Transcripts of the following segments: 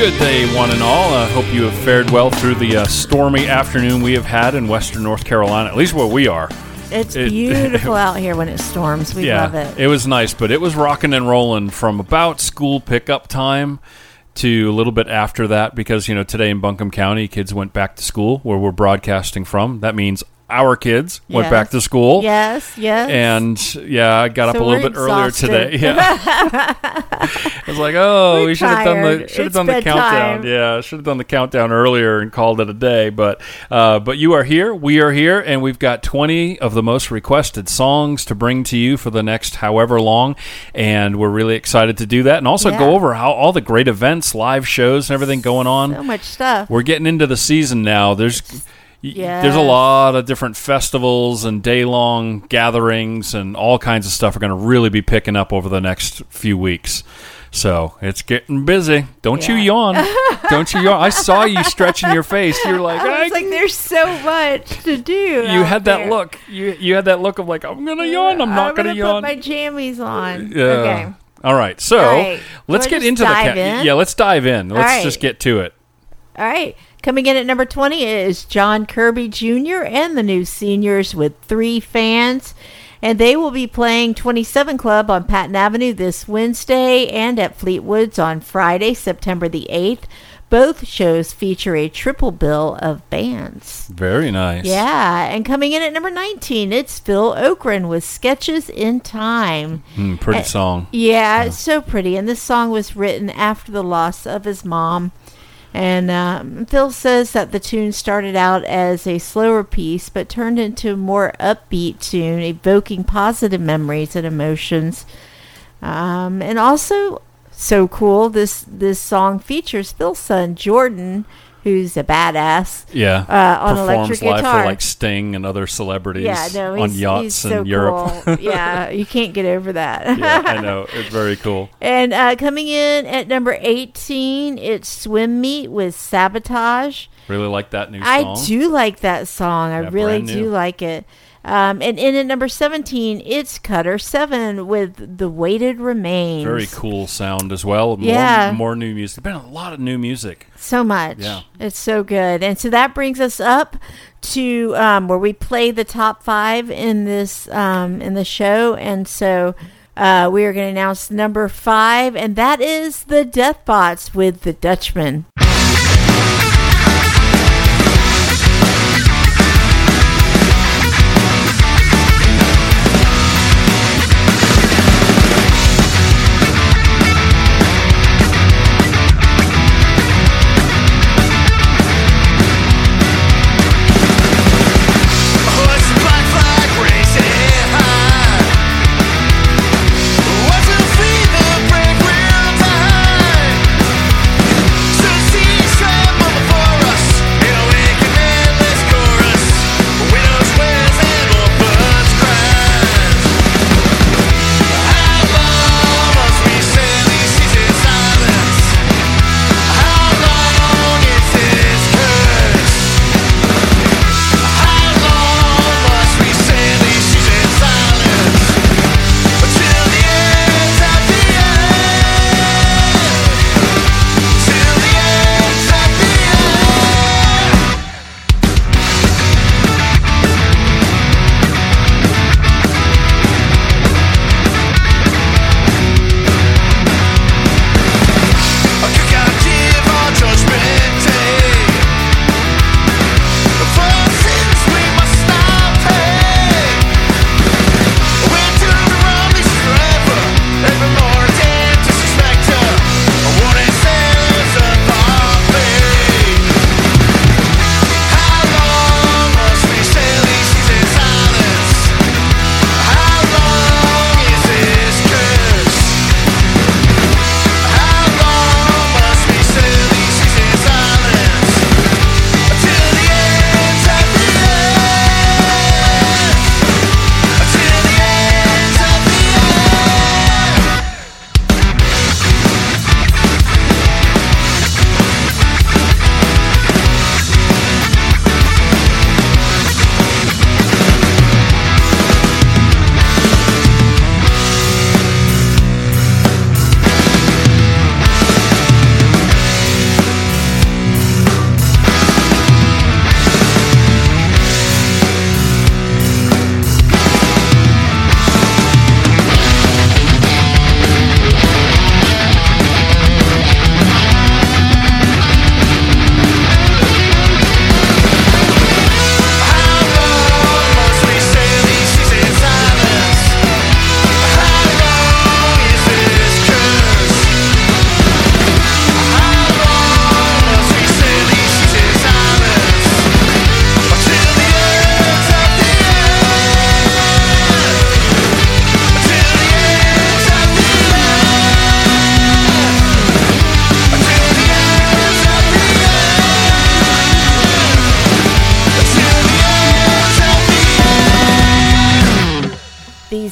Good day, one and all. I hope you have fared well through the uh, stormy afternoon we have had in Western North Carolina, at least where we are. It's It- beautiful out here when it storms. We yeah, love it. it. was nice, but it was rocking and rolling from about school pickup time to a little bit after that because, you know, today in Buncombe County, kids went back to school where we're broadcasting from. That means our kids went Yes. back to school. Yes, yes. And yeah, I got up a little bit earlier today. Yeah. I was like, oh, We're we should have done the should have done the countdown. Yeah, should have done the countdown earlier and called it a day. But uh, but you are here, we are here, and we've got twenty of the most requested songs to bring to you for the next however long, and we're really excited to do that, and also Yeah. go over how all the great events, live shows, and everything going on. so much stuff. We're getting into the season now. There's y- Yes. there's a lot of different festivals and day long gatherings and all kinds of stuff are going to really be picking up over the next few weeks. So it's getting busy. Don't you yawn. Don't you yawn. I saw you stretching your face. You're like, I was "I- like, there's so much to do. you had that there. look. You you had that look of like, I'm gonna yawn. I'm not gonna gonna, yawn. put my jammies on. Yeah. Okay. All right. So All right. let's Wanna get into the ca- in? yeah. Let's dive in. Let's right. just get to it. All right. Coming in at number 20 is John Kirby Jr. and the New Seniors with three fans. And they will be playing 27 Club on Patton Avenue this Wednesday and at Fleetwood's on Friday, September the 8th. Both shows feature a triple bill of bands. Very nice. Yeah, and coming in at number 19, it's Phil Okrend with Sketches in Time. Mm, pretty song. Yeah, it's so pretty. And this song was written after the loss of his mom. And um, Phil says that the tune started out as a slower piece, but turned into a more upbeat tune, evoking positive memories and emotions. Um, and also, so cool, this this song features Phil's son Jordan, who's a badass. Yeah. Uh, on Performs electric live guitar. for like Sting and other celebrities Yeah, no, on yachts so in Europe. cool. yeah, you can't get over that. yeah, I know. It's very cool. And uh, coming in at number 18, it's Swim Meet with Sabotage. Really like that new song. I do like that song. I really do like it. Um, and in at number 17, it's kutter7 with The Weighted Remains. Very cool sound as well. More, Yeah. more new music. There's been a lot of new music. So much. Yeah. It's so good. And so that brings us up to um, where we play the top five in this um, in the show. And so uh, we are going to announce number five, and that is the Deathbots with the Dutchman.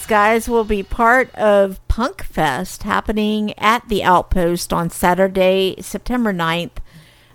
Guys will be part of Punk Fest happening at the Outpost on Saturday, September 9th.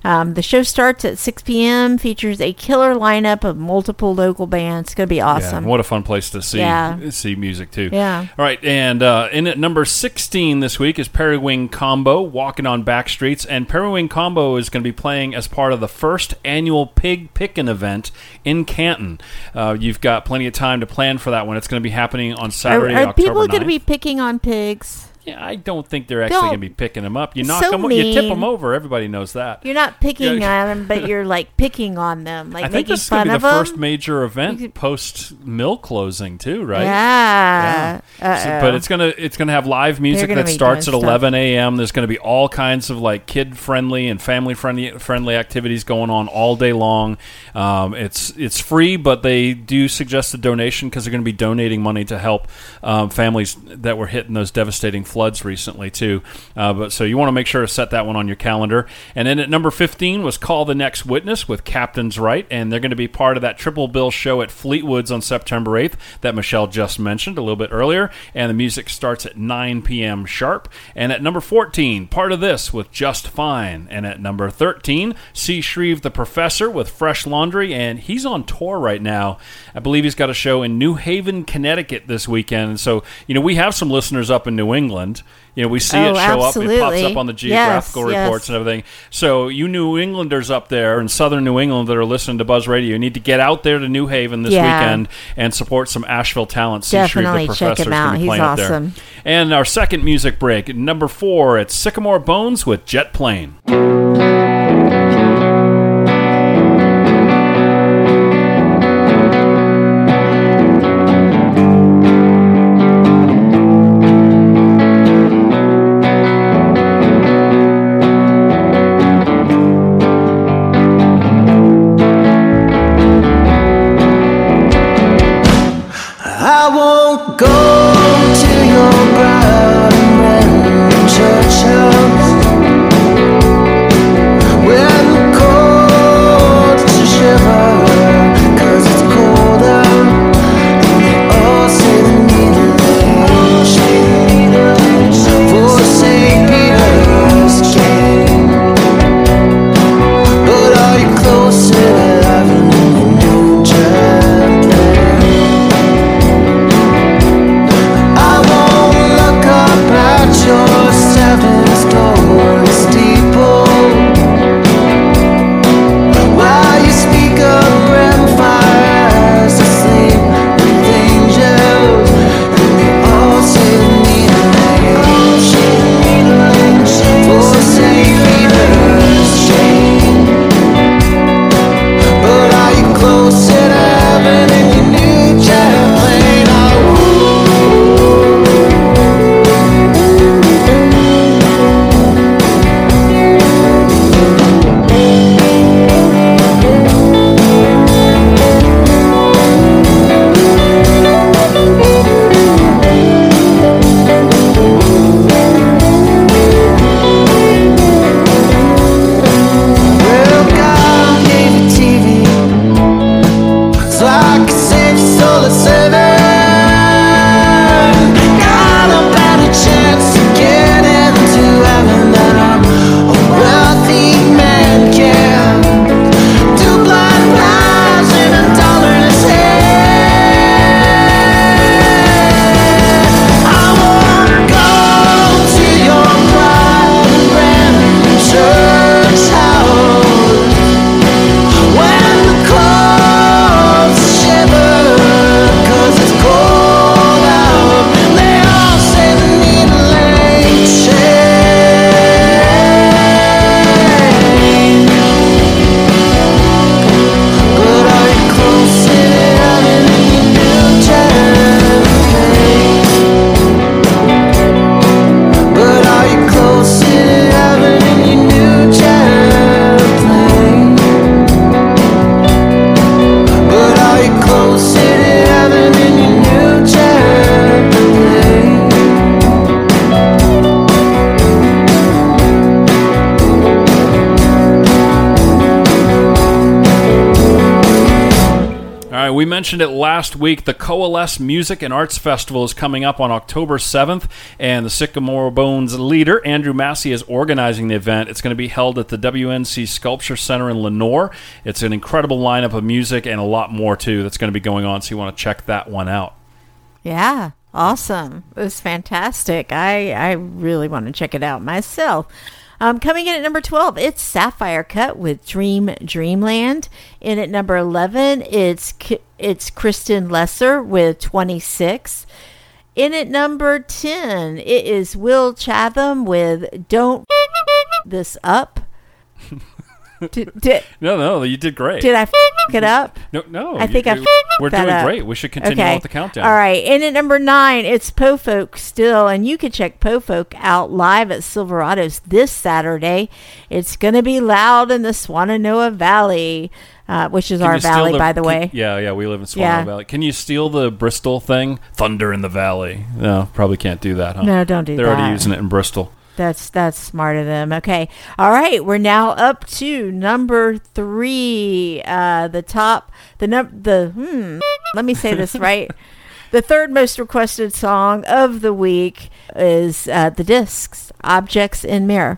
Um, the show starts at 6 p.m., features a killer lineup of multiple local bands. It's going to be Yeah, awesome. what a fun place to see Yeah. see music too. Yeah. All right, and uh, in at number 16 this week is Perry Wing Combo walking on back streets, and Perry Wing Combo is going to be playing as part of the first annual Pig Pickin' event in Canton. Uh, you've got plenty of time to plan for that one. It's going to be happening on Saturday, are October people are going to be picking on pigs? Yeah, I don't think they're actually Don't- going to be picking them up. You knock So them, you tip mean. them over. Everybody knows that. You're not picking Yeah. on them, but you're like picking on them, like I think making this is going fun to be of the them. first major event post mill closing too, right? Yeah. So- Uh-oh. but it's gonna it's gonna have live music gonna that be starts at doing stuff. 11 a.m. There's gonna be all kinds of like kid friendly and family friendly friendly activities going on all day long. Um, it's it's free, but they do suggest a donation because they're going to be donating money to help um, families that were hit in those devastating floods recently too. Uh, but so you want to make sure to set that one on your calendar. And then at number 15 was Call the Next Witness with Captain's Right, and they're going to be part of that triple bill show at Fleetwood's on September 8th that Michelle just mentioned a little bit earlier. And the music starts at 9 p.m. sharp. And at number 14, part of this with Just Fine. And at number 13, C. Shreve the Professor with Fresh Laundry, and he's on tour right now. I believe he's got a show in New Haven, Connecticut this weekend. And so, you know, we have some listeners up in New England. You know, we see Oh, it show up. It pops up on the geographical yes. reports and everything. So, you New Englanders up there in southern New England that are listening to Buzz Radio, you need to get out there to New Haven this Yeah. weekend and support some Asheville talent. Shreve, Definitely the check him out. He's awesome. And our second music break, number four, it's Sycamore Bones with Jet Plane. We mentioned it last week. The Coalesce Music and Arts Festival is coming up on October 7th, and the Sycamore Bones leader, Andrew Massey, is organizing the event. It's going to be held at the WNC Sculpture Center in Lenoir. It's an incredible lineup of music and a lot more, too, that's going to be going on, so you want to check that one out. Yeah, awesome. It was fantastic. I, I really want to check it out myself. Um, coming in at number 12, it's Sapphirecut with Dream Dreamland. In at number 11, it's it's Kristen Laesser with 26. In at number 10, it is Will Chatham with Don't This Up. did, did, No, no, you did great. did I f- it up? no, no. I think you- I you- We're doing up. great. We should continue on with the countdown. All right. And at number nine, it's Po' Folk still. And you can check Po' Folk out live at Silverado's this Saturday. It's going to be loud in the Swannanoa Valley, uh, which is Can our valley, by the can- way. Yeah, yeah, we live in Swallow Yeah. Valley. Can you steal the Bristol thing? Thunder in the Valley. No, probably can't do that, huh? No, don't do that. They're already using it in Bristol. That's that's smart of them. Okay. All right. We're now up to number three. Uh, the top, the num, the hmm. Let me say this right. The third most requested song of the week is uh, the discs, "Objects in Mirror."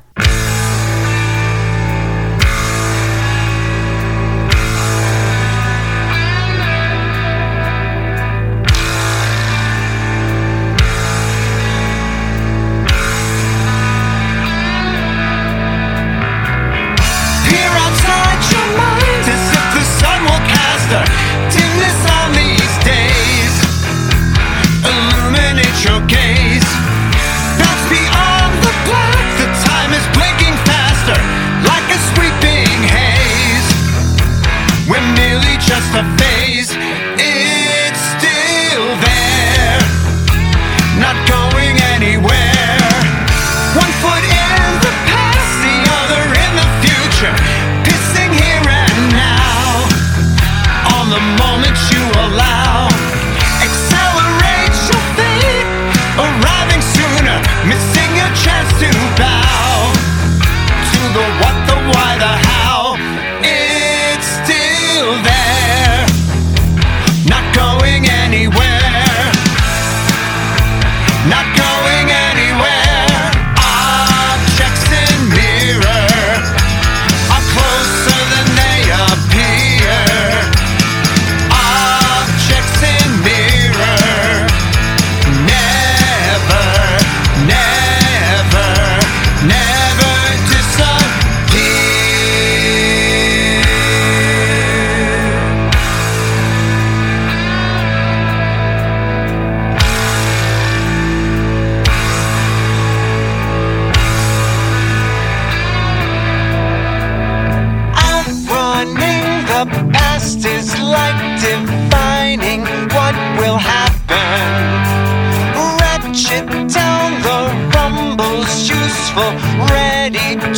Useful, ready to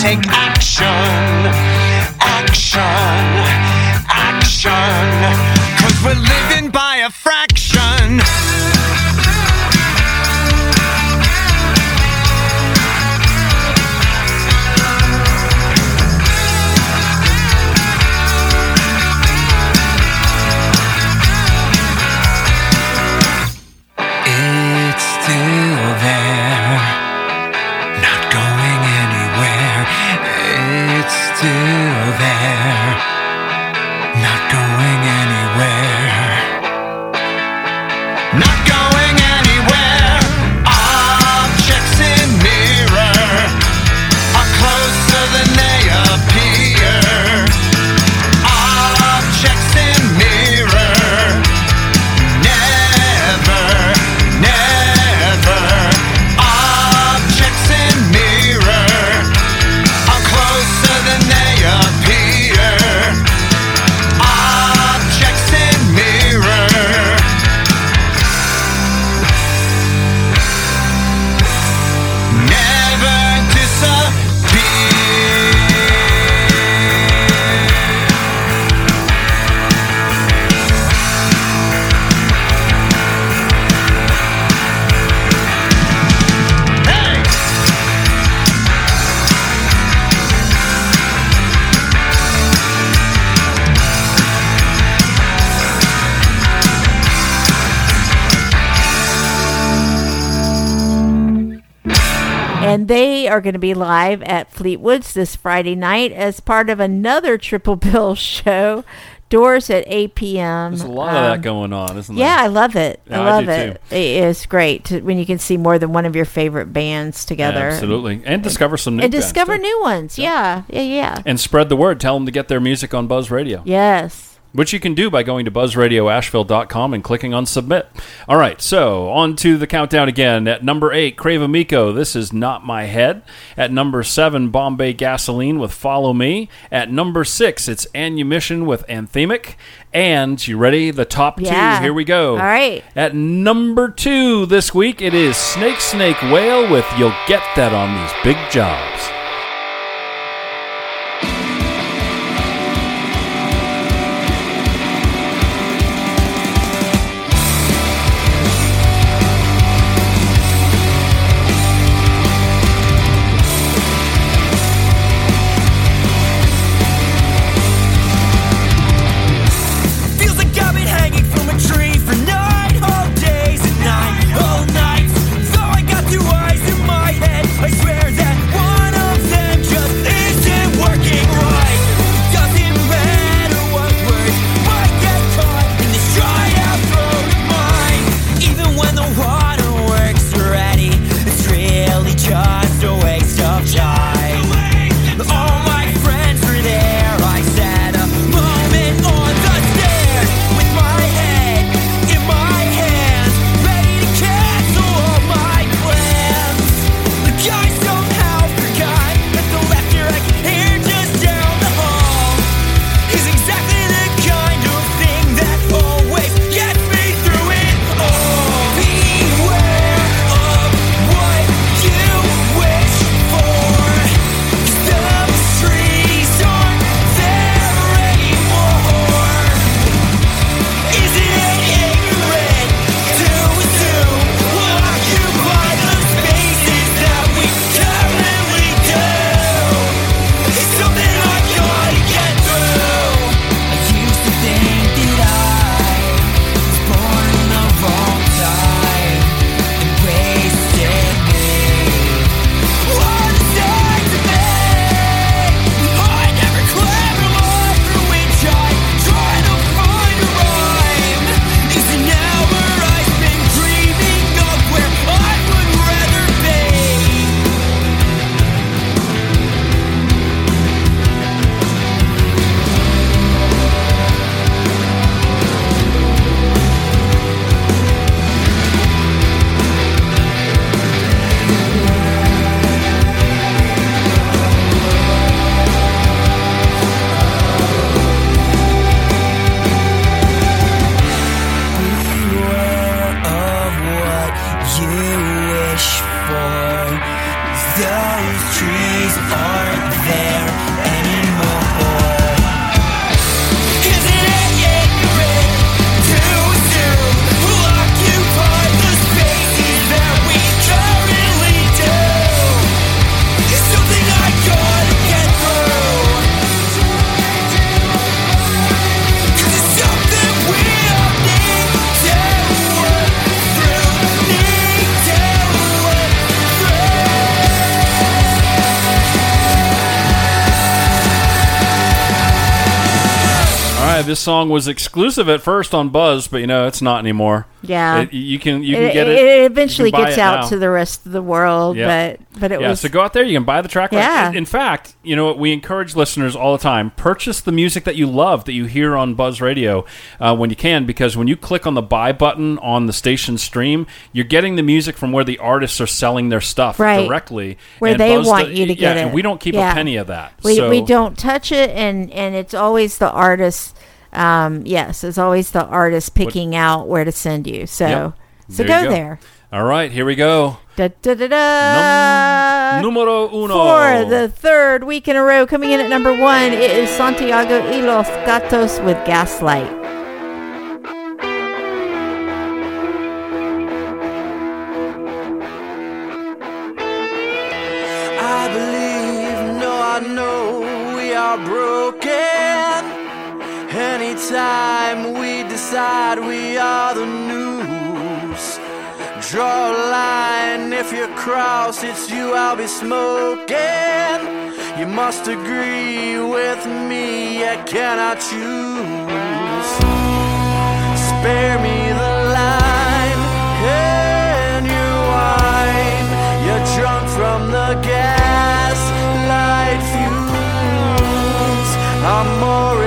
take action. Action, action. Cause we're living by a fraction. And they are going to be live at Fleetwood's this Friday night as part of another Triple Bill show. Doors at 8 p.m. There's a lot of Um, that going on, isn't Yeah. I love it. Yeah, I I love do it. It is great to, when you can see more than one of your favorite bands together. Absolutely. And discover some new And discover too. new ones. Yeah. Yeah. Yeah. And spread the word. Tell them to get their music on Buzz Radio. Yes. Which you can do by going to buzzradioasheville.com and clicking on submit. All right, so on to the countdown again. At number eight, Krave Amiko, This Is Not My Head. At number seven, Bombay Gasoline with Follow Me. At number six, it's Anumission with Anthemic. And you ready? The top Yeah. two. Here we go. All right. At number two this week, it is Snakesnakewhale with You'll Get That on These Big Jobs. Right, this song was exclusive at first on Buzz, but you know it's not anymore. Yeah. It- you can you can get it. it eventually gets out now. to the rest of the world, Yeah. but but it yeah, was so go out there. You can buy the track. Yeah. In, fact, you know what? We encourage listeners all the time: purchase the music that you love that you hear on Buzz Radio uh, when you can, because when you click on the buy button on the station stream, you're getting the music from where the artists are selling their stuff Right. directly, Where and they Buzz want do- you to yeah, get and it. we don't keep Yeah. a penny of that. we so, we don't touch it, and and it's always the artist. Um, yes, it's always the artist picking out where to send you. So Yep. so There go, go. there. All right, here we go. Da, da, da, da. Numero uno. For the third week in a row, coming in at number one, it is Santiago y los Gatos with Gaslight. If you're cross, it's you I'll be smoking. You must agree with me, I cannot choose. Spare me the line and your wine. You're drunk from the gas light fumes. I'm already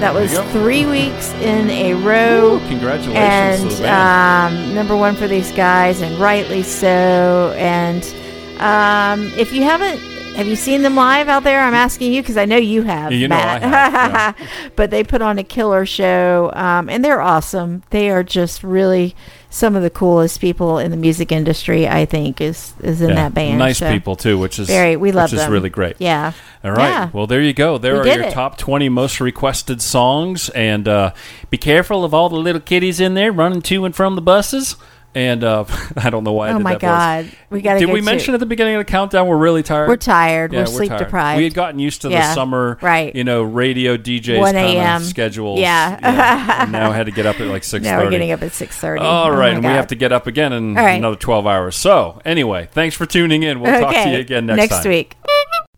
That was three weeks in a row. Ooh, congratulations and to the band. um, number one for these guys, and rightly so. And um, if you haven't, have you seen them live out there? I'm asking you because I know you have, You know I Matt. have, but they put on a killer show, um, and they're awesome. They are just really some of the coolest people in the music industry. I think is is in Yeah, that band. Nice So, people too, which is Very, we love which is really great. Yeah. All right. Yeah. Well, there you go. There We are your it. top 20 most requested songs. And uh, be careful of all the little kitties in there running to and from the buses. And uh, I don't know why I Oh did my that voice. God. We got to Did we mention at the beginning of the countdown we're really tired? We're tired. Yeah, we're sleep tired. deprived. We had gotten used to the summer, right. You know, radio DJs 1 kind a.m.. of schedules. Yeah. and now I had to get up at like six now we're getting up at six thirty. All right, and we have to get up again in right. another twelve hours. So anyway, thanks for tuning in. We'll talk to you again next, time. Next week.